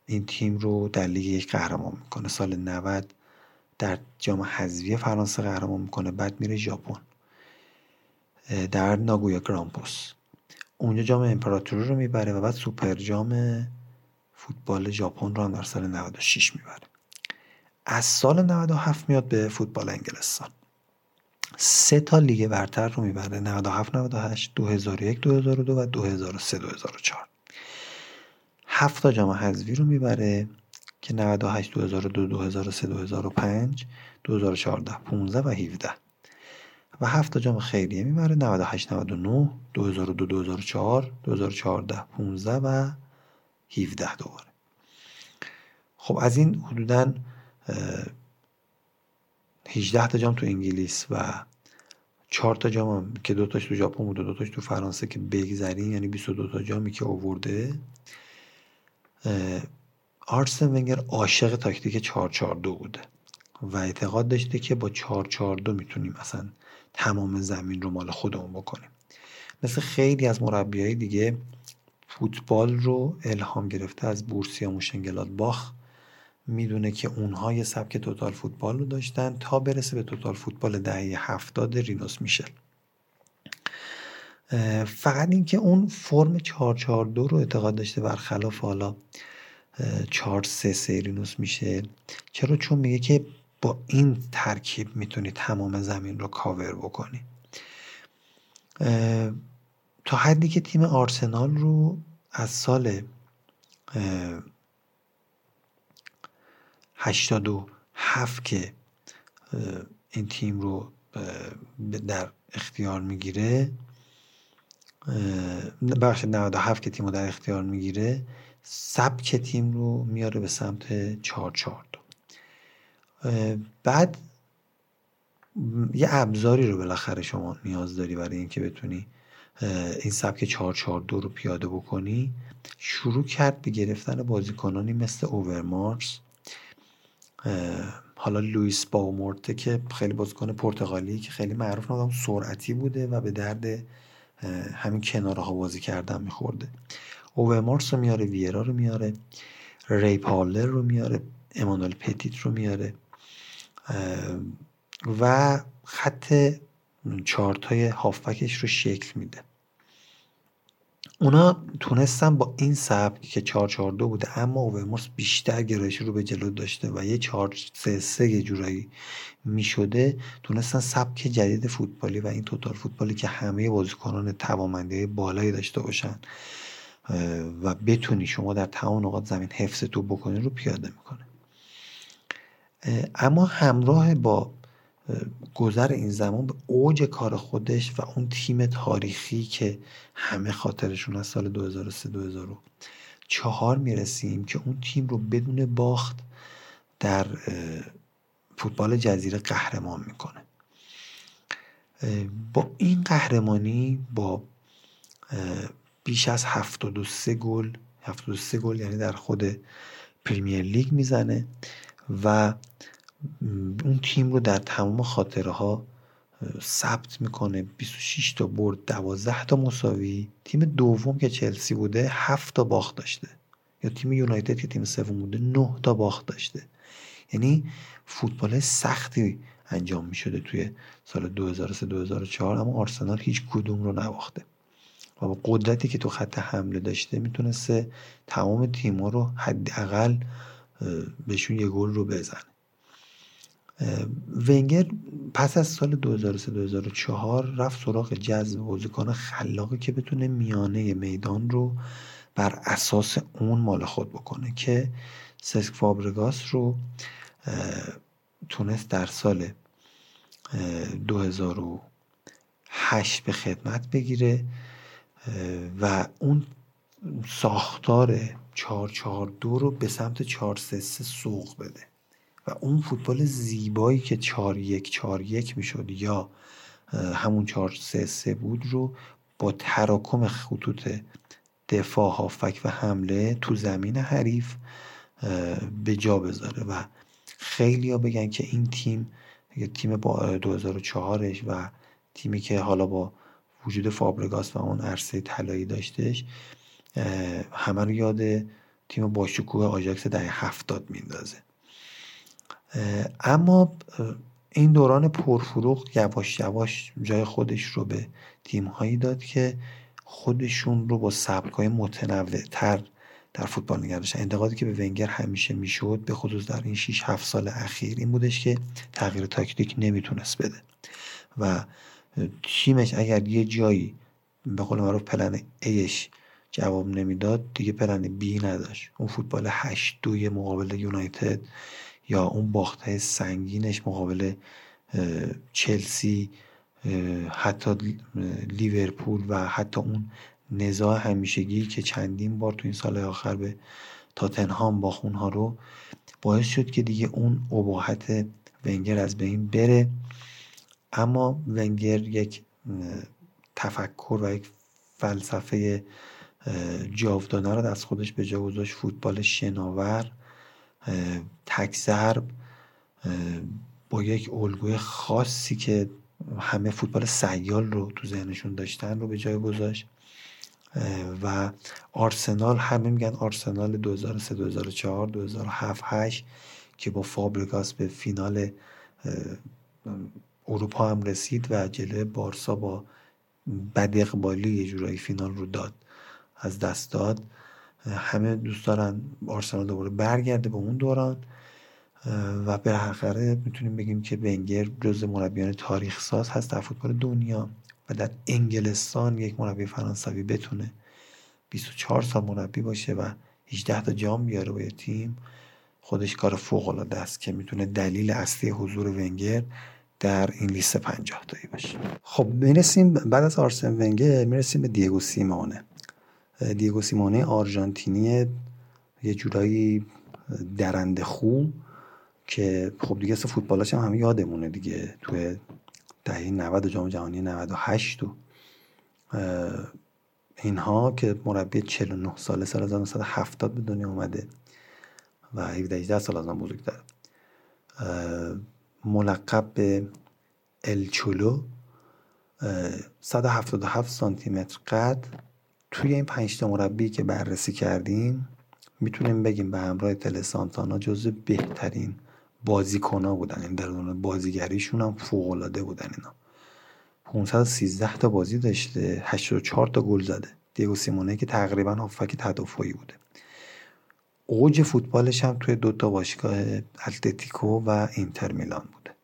این تیم رو در لیگ یک قهرمان می‌کنه. سال 90 در جام حذفی فرانسه قهرمان می‌کنه بعد میره ژاپن. در ناگویا گرامپوس اونجا جام امپراتوری رو می‌بره و بعد سوپر جام فوتبال ژاپن رو هم در سال 96 می‌بره از سال 97 میاد به فوتبال انگلستان سه تا لیگ برتر رو می‌بره 97 98 2001 2002 و 2003 2004 هفت تا جام حذفی رو می‌بره که 98 2002 2003 2005 2014 15 و 17 و هفت تا جام خیریه می‌بره 98 99 2002 2004 2014 15 و 17 دوباره. خب از این حدودا 18 تا جام تو انگلیس و 4 تا جام هم که دو تاش تو ژاپن بود و دو تاش تو فرانسه که بگذرین یعنی 22 تا جامی که آورده. آرسن ونگر عاشق تاکتیک 442 بوده و اعتقاد داشته که با 442 می‌تونیم مثلا تمام زمین رو مال خودمون بکنیم. مثل خیلی از مربیای دیگه فوتبال رو الهام گرفته از بوروسیا مونشن گلادباخ می‌دونه که اونها یه سبک total football رو داشتن. تا برسه به total football دهه هفتاد رینوس میشل. فقط اینکه اون فرم 442 رو اعتقاد داشته برخلاف حالا 4 3 3 رینوس میشل چرا؟ چون میگه که با این ترکیب می‌تونی تمام زمین رو کاور بکنی. تا حدی که تیم آرسنال رو از سال 87 که این تیم رو در اختیار می‌گیره بخش 97 که تیم رو در اختیار می‌گیره سبک تیم رو میاره به سمت 4 4 بعد یه ابزاری رو بالاخره شما نیاز داری برای اینکه بتونی این سبک 442 رو پیاده بکنی. شروع کرد به گرفتن بازیکنانی مثل اوورمارس حالا لوئیس باومورته که خیلی بازیکن پرتغالی که خیلی معروف نبودم سرعتی بوده و به درد همین کنارها بازی کردن میخورده. اوورمارس رو میاره ویرا رو میاره ری پالر رو میاره امانوئل پتیت رو میاره و خط چارتای هافبکش رو شکل میده. اونا تونستن با این سبک که 442 بوده اما اوورمورس بیشتر گرایش رو به جلو داشته و یه 4 3 3 یه جورایی می‌شده تونستن سبک جدید فوتبالی و این توتال فوتبالی که همه بازیکنان توانمندی بالایی داشته باشن و بتونی شما در تمام نقاط زمین حفظ تو بکنی رو پیاده می‌کنه. اما همراه با گذر این زمان به اوج کار خودش و اون تیم تاریخی که همه خاطرشون از سال 2003 2004 می‌رسیم که اون تیم رو بدون باخت در فوتبال جزیره قهرمان می‌کنه. با این قهرمانی با بیش از 73 گل 73 گل یعنی در خود پریمیر لیگ می‌زنه و اون تیم رو در تمام خاطره ها ثبت می‌کنه. 26 تا برد 12 تا مساوی. تیم دوم که چلسی بوده 7 تا باخت داشته. یا تیم یونایتد که تیم سوم بوده 9 تا باخت داشته. یعنی فوتبال سختی انجام می‌شده توی سال 2003 2004 اما آرسنال هیچ کدوم رو نباخته. و با قدرتی که تو خط حمله داشته می‌تونسته تمام تیما رو حداقل بهشون یه گل رو بزنه. ونگر پس از سال 2003-2004 رفت سراغ جذب بازیکن خلاقی که بتونه میانه میدان رو بر اساس اون مال خود بکنه که سسک فابرگاس رو تونست در سال 2008 به خدمت بگیره و اون ساختار 442 رو به سمت 433 سوق بده. و اون فوتبال زیبایی که 4 1 4 1 می‌شد یا همون 4 3 3 بود رو با تراکم خطوط دفاع هافک و حمله تو زمین حریف به جا بذاره. و خیلی ها بگن که این تیم تیم با 2004ش و تیمی که حالا با وجود فابرگاس و اون عرصه طلایی داشتش همه رو یاد تیم باشکوه آژاکس دهه هفتاد میندازه. اما این دوران پرفروغ یواش یواش جای خودش رو به تیم هایی داد که خودشون رو با سبک های متنوع تر در فوتبال نگه داشتن. انتقادی که به ونگر همیشه می‌شد به خصوص در این 6 7 سال اخیر این بودش که تغییر تاکتیک نمی‌تونست بده. و تیمش اگر یه جایی به قول معروف پلن ایش جواب نمی‌داد دیگه پلن بی نداشت. اون فوتبال 8 دوی مقابل یونایتد یا اون باخته سنگینش مقابل چلسی حتی لیورپول و حتی اون نزاع همیشگی که چندین بار تو این سال آخر به تاتنهام با خونها رو باعث شد که دیگه اون اباحت ونگر از بین بره. اما ونگر یک تفکر و یک فلسفه جاودانه رو از خودش به جا فوتبال شناور. تک با یک الگوی خاصی که همه فوتبال سیال رو تو ذهنشون داشتن رو به جای گذاشت. و آرسنال همه میگن آرسنال 2003 2004 2007 8 که با فابرگاس به فینال اروپا هم رسید و جلوی بارسا با بد اقبالی یه جورایی فینال رو داد از دست داد. همه دوست دارن آرسنال دوباره برگرده به اون دوران و حقیقت می‌تونیم بگیم که ونگر جز مربیان تاریخ ساز هست در فوتبال دنیا و در انگلستان یک مربی فرانسوی بتونه 24 سال مربی باشه و 18 تا جام بیاره با تیم. خودش کار فوق العاده است که می‌تونه دلیل اصلی حضور ونگر در این لیست 50 تایی باشه. خب می‌رسیم بعد از آرسن ونگر می‌رسیم به دیگو سیمونه. دیگو سیمونه آرژانتینی یه جورایی درنده خوب که خب دیگه فوتبالاش هم همه یادمونه دیگه توی دهه 90 جام جهانی 98 و اینها که مربی 49 ساله سال 1970 به دنیا اومده و 17 سال از من بزرگتر ملقب به الچولو 177 سانتی متر قد توی این پنج تا مربی که بررسی کردیم می‌تونیم بگیم به همراه تل سانتانا جزو بهترین بازیکن بودن. این در بازیگریشون هم فوق العاده بودن اینا. 513 تا بازی داشته 84 تا گل زده. دیگو سیمونه که تقریبا هافک تدافعی بوده. اوج فوتبالش هم توی دو تا باشگاه اتلتیکو و اینتر میلان بوده.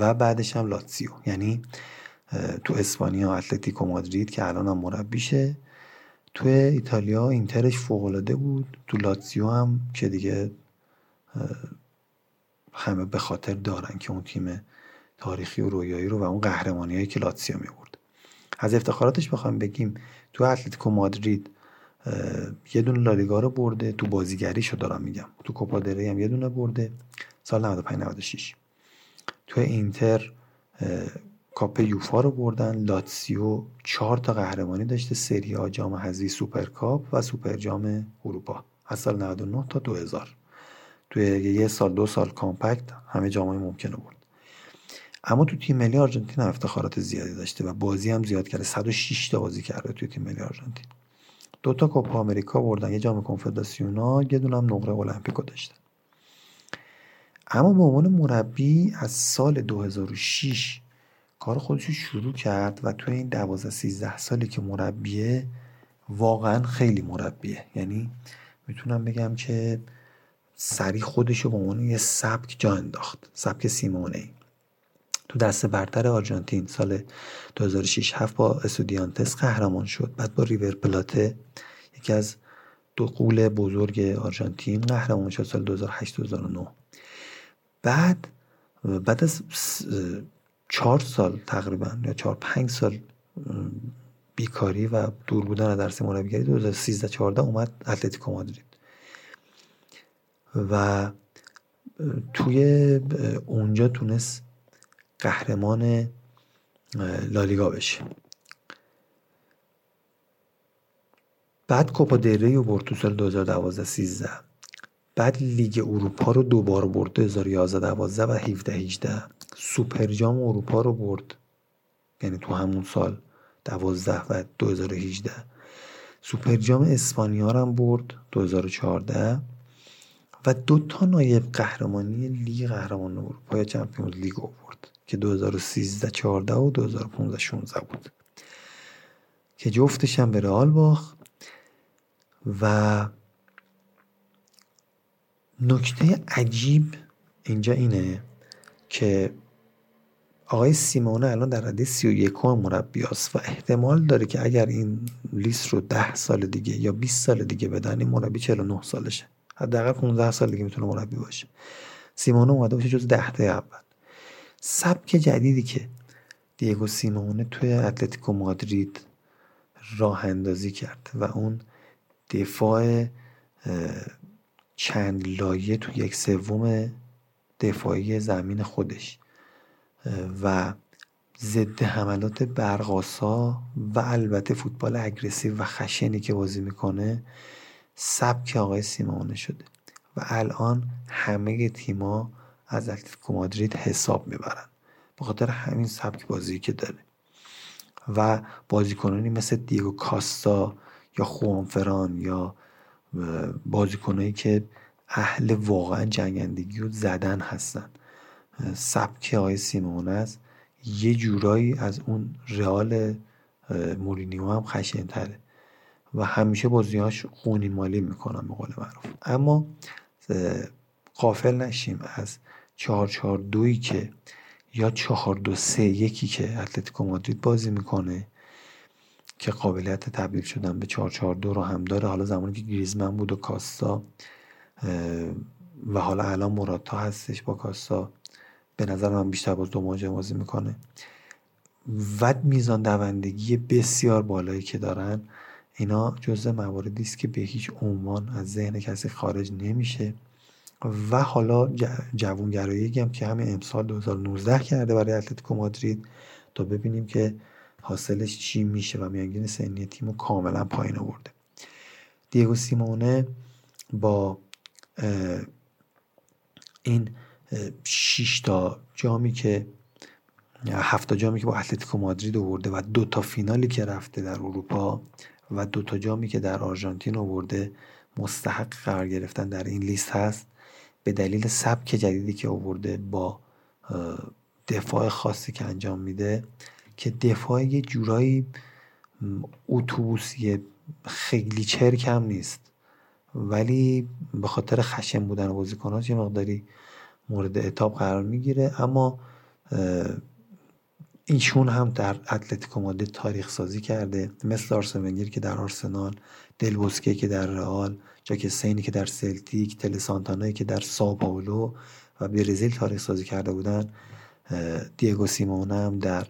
و بعدش هم لاتسیو. یعنی تو اسپانیا اتلتیکو مادرید که الان هم مربیشه. توی ایتالیا اینترش فوق بود. تو لاتسیو هم که دیگه همه به خاطر دارن که اون تیم تاریخی و رویایی رو و اون قهرمانی هایی که لاتسیو برد از افتخاراتش بخوام بگیم تو اتلتیکو مادرید یه دونه لالیگا رو برده. تو بازیگریشو دارم میگم. تو کوپا هم یه دونه برده. سال 95 96 تو اینتر کاپ یوفا رو بردن. لاتسیو چهار تا قهرمانی داشته سری آ جام حذفی سوپرکاپ و سوپر جام اروپا. از سال 99 تا 2000 توی یه سال دو سال compact همه جام های ممکنه برد. اما تو تیم ملی آرژانتین افتخارات زیادی داشته و بازی هم زیاد کرده. 106 تا بازی کرده توی تیم ملی آرژانتین. دو تا کوپا آمریکا بردن یه جام کنفدراسیونا یه دونه هم نقره المپیکو داشتن. اما به عنوان مربی از سال 2006 کار خودش رو شروع کرد و توی این 12 13 سالی که مربیه واقعا خیلی مربیه. یعنی می‌تونم بگم که سری خودش رو به عنوان یه سبک جا انداخت سبک سیمونه تو دست برتر آرژانتین سال 2006 7 با اسودیانتس قهرمان شد. بعد با ریور پلاته یکی از دو قول بزرگ آرژانتین قهرمان شد سال 2008 2009 بعد بعد از چهار سال تقریبا یا چهار پنج سال بیکاری و دور بودن از درس مربیگری 2013 14 اومد اتلتیکو مادرید. و توی اونجا تونست قهرمان لالیگا بشه. بعد کوپا دل ری رو برد تو سال 2012 13 بعد لیگ اروپا رو دوبار برد 2011 12 و 17 18 سوپر جام اروپا رو برد. یعنی تو همون سال 12 و 2018 سوپر جام اسپانیا هم برد 2014 و دو تا نایب قهرمانی لیگ قهرمان اروپا یا Champions League آورد که 2013 14 و 2015 16 بود. که جفتش هم به رئال باخت. و نکته عجیب اینجا اینه. که آقای سیمونه الان در رده 31 هم مربی و احتمال داره که اگر این لیست رو 10 سال دیگه یا 20 سال دیگه بدن این مربی 49 سالشه. حداقل 15 سال دیگه می‌تونه مربی باشه. سیمونه اومده باشه جز 10 تا اول. سبک جدیدی که دیگو سیمونه توی اتلتیکو مادرید راه اندازی کرد و اون دفاع چند لایه تو یک سوم دفاعی زمین خودش. و ضد حملات برقاسا و البته فوتبال اگریسیو و خشنی که بازی می‌کنه سبک آقای سیمونه شده. و الان همه تیما از اتلتیکو مادرید حساب می‌برن. به خاطر همین سبک بازی که داره. و بازیکنانی مثل دیگو کاستا یا خوانفران یا بازیکنایی که اهل واقعا جنگندگی و زدن هستن. سبک آقای است. یه جورایی از اون رئال مورینیو هم خشن تره و همیشه بازیهاش خونی مالی می‌کنن به قول معروف. اما قافل نشیم از چهار چهار دوی که یا چهار دو سه یکی که اتلتیکو مادرید بازی می‌کنه که قابلیت تبدیل شدن به 442 رو هم داره. حالا زمانی که گریزمن بود و کاستا و حالا الان مراتا هستش با کاستا. به نظر من بیشتر باز دو مهاجم بازی می‌کنه. و میزان دوندگی بسیار بالایی که دارن اینا جزء مواردی است که به هیچ عنوان از ذهن کسی خارج نمیشه. و حالا جوونگرایی هم که همین امسال 2019 کرده برای اتلتیکو مادرید. تا ببینیم که حاصلش چی میشه و میانگین سنی تیم رو کاملا پایین آورده. دیگو سیمونه با این شش تا جامی که هفت جامی که با اتلتیکو مادرید آورده و دو تا فینالی که رفته در اروپا و دو تا جامی که در آرژانتین آورده مستحق قرار گرفتن در این لیست هست. به دلیل سبک جدیدی که آورده با دفاع خاصی که انجام میده که دفاع یه جورایی اتوبوسی خیلی چرک هم نیست. ولی به خاطر خشن بودن بازیکنات یه مقداری مورد اتاب قرار می‌گیره. اما ایشون هم در اتلتیکو مادرید تاریخ سازی کرده. مثل آرسن که در آرسنال دلبوسکه که در رئال جاک سینی که در سلتیک تلسانتانایی که در ساپاولو و برزیل تاریخ سازی کرده بودن. دیگو سیمونه هم در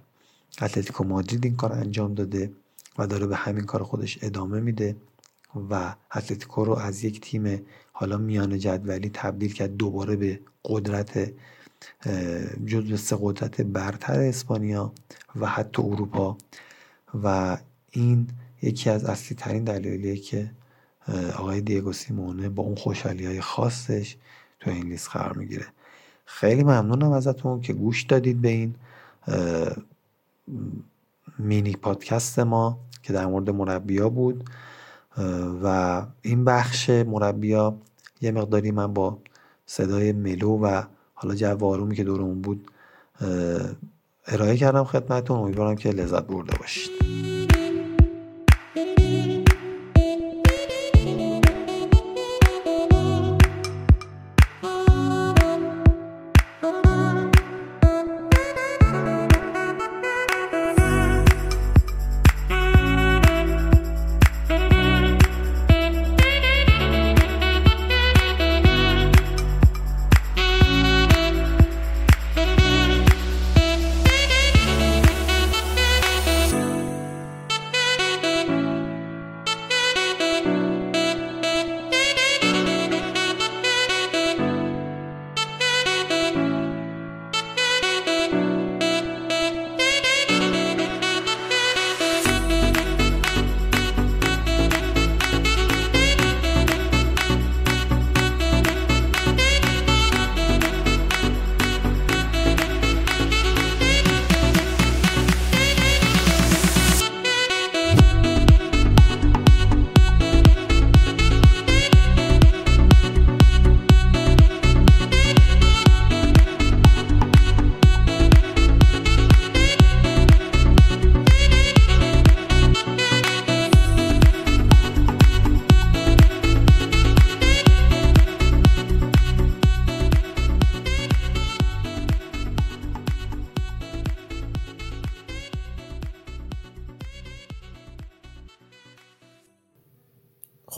اتلتیکو مادرید این کار انجام داده و داره به همین کار خودش ادامه میده. و اتلتیکو رو از یک تیم حالا میان جدولی تبدیل کرد دوباره به قدرت جزو سه قدرت برتر اسپانیا و حتی اروپا. و این یکی از اصلی ترین دلایلیه که آقای دیگو سیمونه با اون خوشحالی های خاصش تو این لیست قرار می‌گیره. خیلی ممنونم ازتون که گوش دادید به این مینی پادکست ما که در مورد مربیا بود. و این بخش مربیا یه مقداری من با صدای ملو و حالا جو که دورمون بود ارائه کردم خدمتتون. امیدوارم که لذت برده باشید.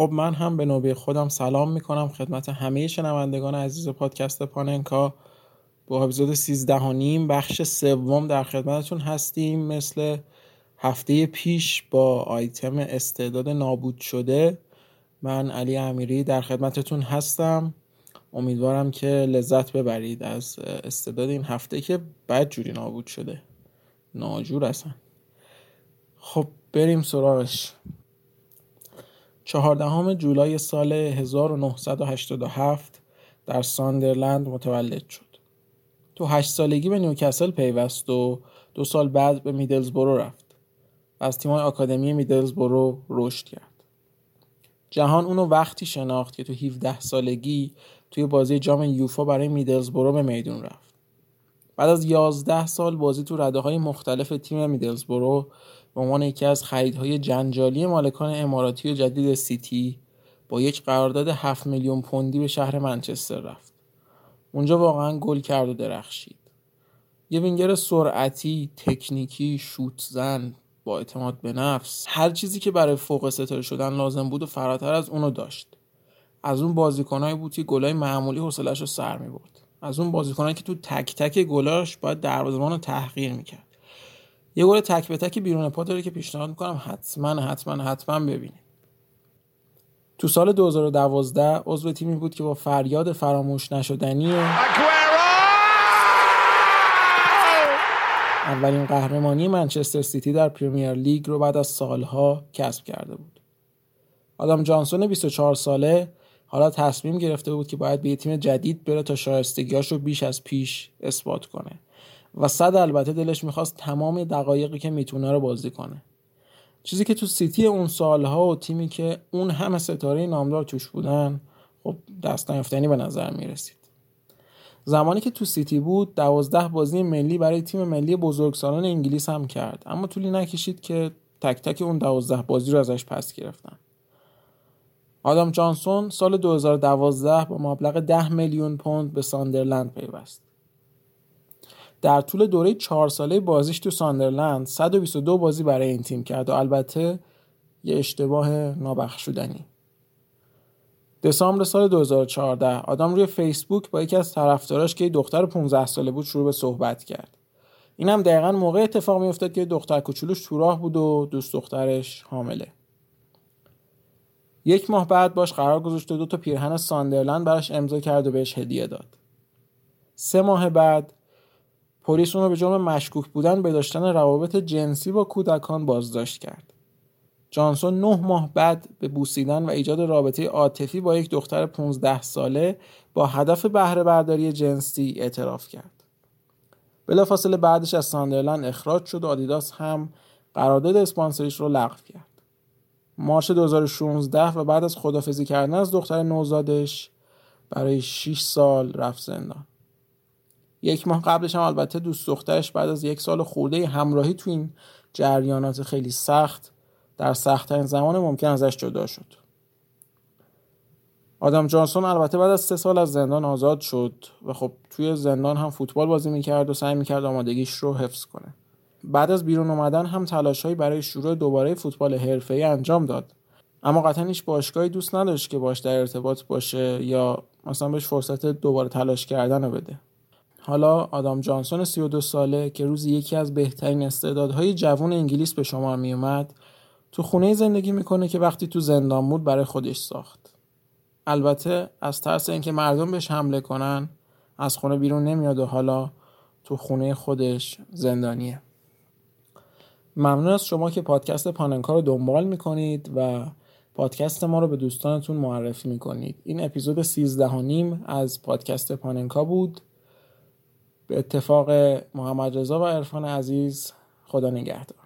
خب من هم به نوبه خودم سلام می‌کنم خدمت همه شنوندگان عزیز پادکست پاننکا. با اپیزود 13 و نیم بخش سوم در خدمتتون هستیم. مثل هفته پیش با آیتم استعداد نابود شده من علی امیری در خدمتتون هستم. امیدوارم که لذت ببرید از استعداد این هفته که بد جوری نابود شده. ناجور اصلا خب بریم سراغش. چهاردهم جولای سال 1987 در ساندرلند متولد شد. تو هشت سالگی به نیوکاسل پیوست و دو سال بعد به میدلزبرو رفت. از تیمای آکادمی میدلزبرو رشد کرد. جهان اونو وقتی شناخت که تو 17 سالگی توی بازی جام یوفا برای میدلزبرو به میدون رفت. بعد از 11 سال بازی تو رده های مختلف تیم میدلزبرو به عنوان یکی از خریدهای جنجالی مالکان اماراتی و جدید سیتی با یک قرارداد 7 میلیون پوندی به شهر منچستر رفت. اونجا واقعا گل کرد و درخشید. یه وینگر سرعتی، تکنیکی، شوت زن، با اعتماد به نفس هر چیزی که برای فوق ستاره شدن لازم بود و فراتر از اونو داشت از اون بازیکنایی بود که گلای معمولی حوصلش رو سر می برد از اون بازیکنایی که تو تک تک گلاش باید دروازه‌بان رو تحقیر می‌کرد یه گل تک به تک بیرون پا داره که پیشنهاد می‌کنم حتما حتما حتما ببینید تو سال 2012 عضو تیمی بود که با فریاد فراموش نشدنی اولین قهرمانی منچستر سیتی در پریمیر لیگ رو بعد از سالها کسب کرده بود. آدم جانسون 24 ساله حالا تصمیم گرفته بود که باید به یه تیم جدید بره تا شایستگیاش رو بیش از پیش اثبات کنه. و صد البته دلش می‌خواست تمام دقایقی که می‌تونه رو بازی کنه. چیزی که تو سیتی اون سالها و تیمی که اون همه ستاره نامدار توش بودن خب دست نیافتنی به نظر می‌رسید. زمانی که تو سیتی بود دوازده بازی ملی برای تیم ملی بزرگسالان انگلیس هم کرد. اما طولی نکشید که تک تک اون دوازده بازی رو ازش پس گرفتن. آدام جانسون سال 2012 با مبلغ 10 میلیون پوند به ساندرلند پیوست. در طول دوره چهار ساله بازیش تو ساندرلند 122 بازی برای این تیم کرد و البته یه اشتباه نابخشودنی. دسامبر سال 2014 آدم روی فیسبوک با یکی از طرفداراش که دختر 15 ساله بود شروع به صحبت کرد. این هم دقیقا موقع اتفاق میافتاد که دختر کوچولوش تو راه بود و دوست دخترش حامله. یک ماه بعد باش قرار گذاشت و دو تا پیرهن ساندرلند براش امضا کرد و بهش هدیه داد. سه ماه بعد پلیس اون رو به جرم مشکوک بودن به داشتن روابط جنسی با کودکان بازداشت کرد. جانسون نه ماه بعد به بوسیدن و ایجاد رابطه عاطفی با یک دختر 15 ساله با هدف بهره برداری جنسی اعتراف کرد. بلافاصله بعدش از ساندرلند اخراج شد و آدیداس هم قرارداد اسپانسریش رو لغو کرد. مارچ 2016 و بعد از خدافزی کردن از دختر نوزادش برای 6 سال رفت زندان. یک ماه قبلش هم البته دوست دخترش بعد از یک سال خورده همراهی تو این جریانات خیلی سخت در سختترین زمان ممکن ازش جدا شد. آدم جانسون البته بعد از سه سال از زندان آزاد شد و خب توی زندان هم فوتبال بازی می‌کرد و سعی می‌کرد آمادگیش رو حفظ کنه. بعد از بیرون اومدن هم تلاشهایی برای شروع دوباره فوتبال حرفه‌ای انجام داد. اما قطعا هیچ باشگاهی دوست نداشت که باش در ارتباط باشه یا مثلا بهش فرصت دوباره تلاش کردن رو بده. حالا آدام جانسون 32 ساله که روزی یکی از بهترین استعدادهای جوان انگلیس به شمار می اومد تو خونه زندگی می‌کنه که وقتی تو زندان بود برای خودش ساخت. البته از ترس اینکه مردم بهش حمله کنن از خونه بیرون نمیاد و حالا تو خونه خودش زندانیه. ممنون از شما که پادکست پاننکا رو دنبال می‌کنید و پادکست ما رو به دوستانتون معرفی می‌کنید. این اپیزود 13 نیم از پادکست پاننکا بود. به اتفاق محمد رضا و عرفان عزیز خدا نگهدار.